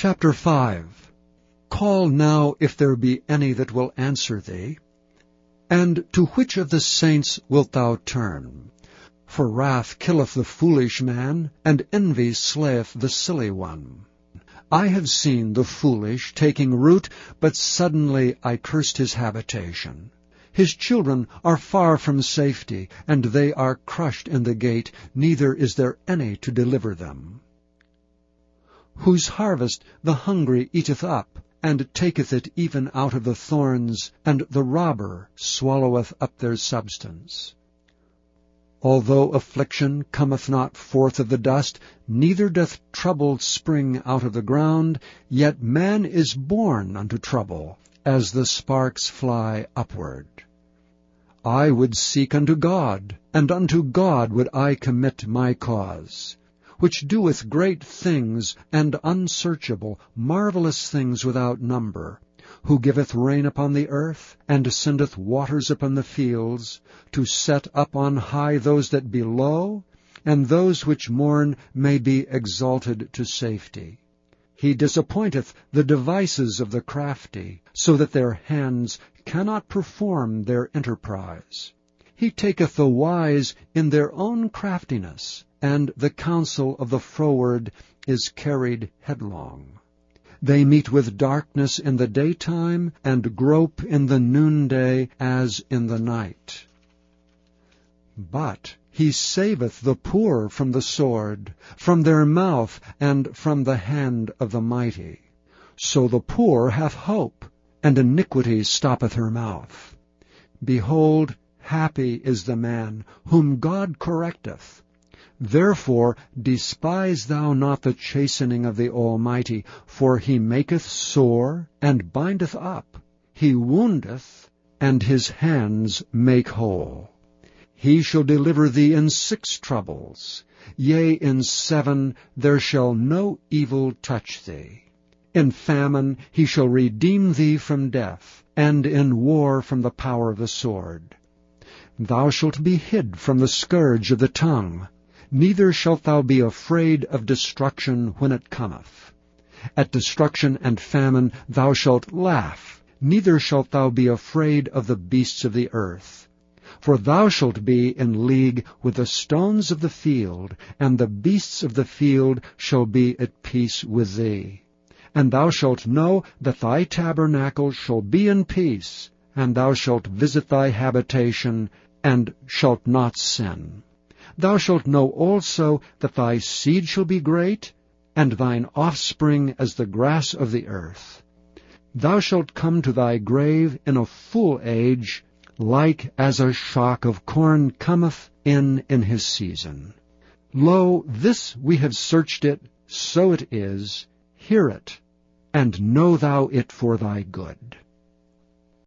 Chapter 5 Call now if there be any that will answer thee. And to which of the saints wilt thou turn? For wrath killeth the foolish man, and envy slayeth the silly one. I have seen the foolish taking root, but suddenly I cursed his habitation. His children are far from safety, and they are crushed in the gate, neither is there any to deliver them whose harvest the hungry eateth up, and taketh it even out of the thorns, and the robber swalloweth up their substance. Although affliction cometh not forth of the dust, neither doth trouble spring out of the ground, yet man is born unto trouble, as the sparks fly upward. I would seek unto God, and unto God would I commit my cause which doeth great things and unsearchable, marvelous things without number, who giveth rain upon the earth, and sendeth waters upon the fields, to set up on high those that be low, and those which mourn may be exalted to safety. He disappointeth the devices of the crafty, so that their hands cannot perform their enterprise. He taketh the wise in their own craftiness, and the counsel of the froward is carried headlong. They meet with darkness in the daytime, and grope in the noonday as in the night. But he saveth the poor from the sword, from their mouth, and from the hand of the mighty. So the poor hath hope, and iniquity stoppeth her mouth. Behold, Happy is the man whom God correcteth. Therefore despise thou not the chastening of the Almighty, for he maketh sore, and bindeth up. He woundeth, and his hands make whole. He shall deliver thee in six troubles. Yea, in seven there shall no evil touch thee. In famine he shall redeem thee from death, and in war from the power of the sword. Thou shalt be hid from the scourge of the tongue, neither shalt thou be afraid of destruction when it cometh. At destruction and famine thou shalt laugh, neither shalt thou be afraid of the beasts of the earth. For thou shalt be in league with the stones of the field, and the beasts of the field shall be at peace with thee. And thou shalt know that thy tabernacle shall be in peace, and thou shalt visit thy habitation, and shalt not sin. Thou shalt know also that thy seed shall be great, and thine offspring as the grass of the earth. Thou shalt come to thy grave in a full age, like as a shock of corn cometh in in his season. Lo, this we have searched it, so it is. Hear it, and know thou it for thy good.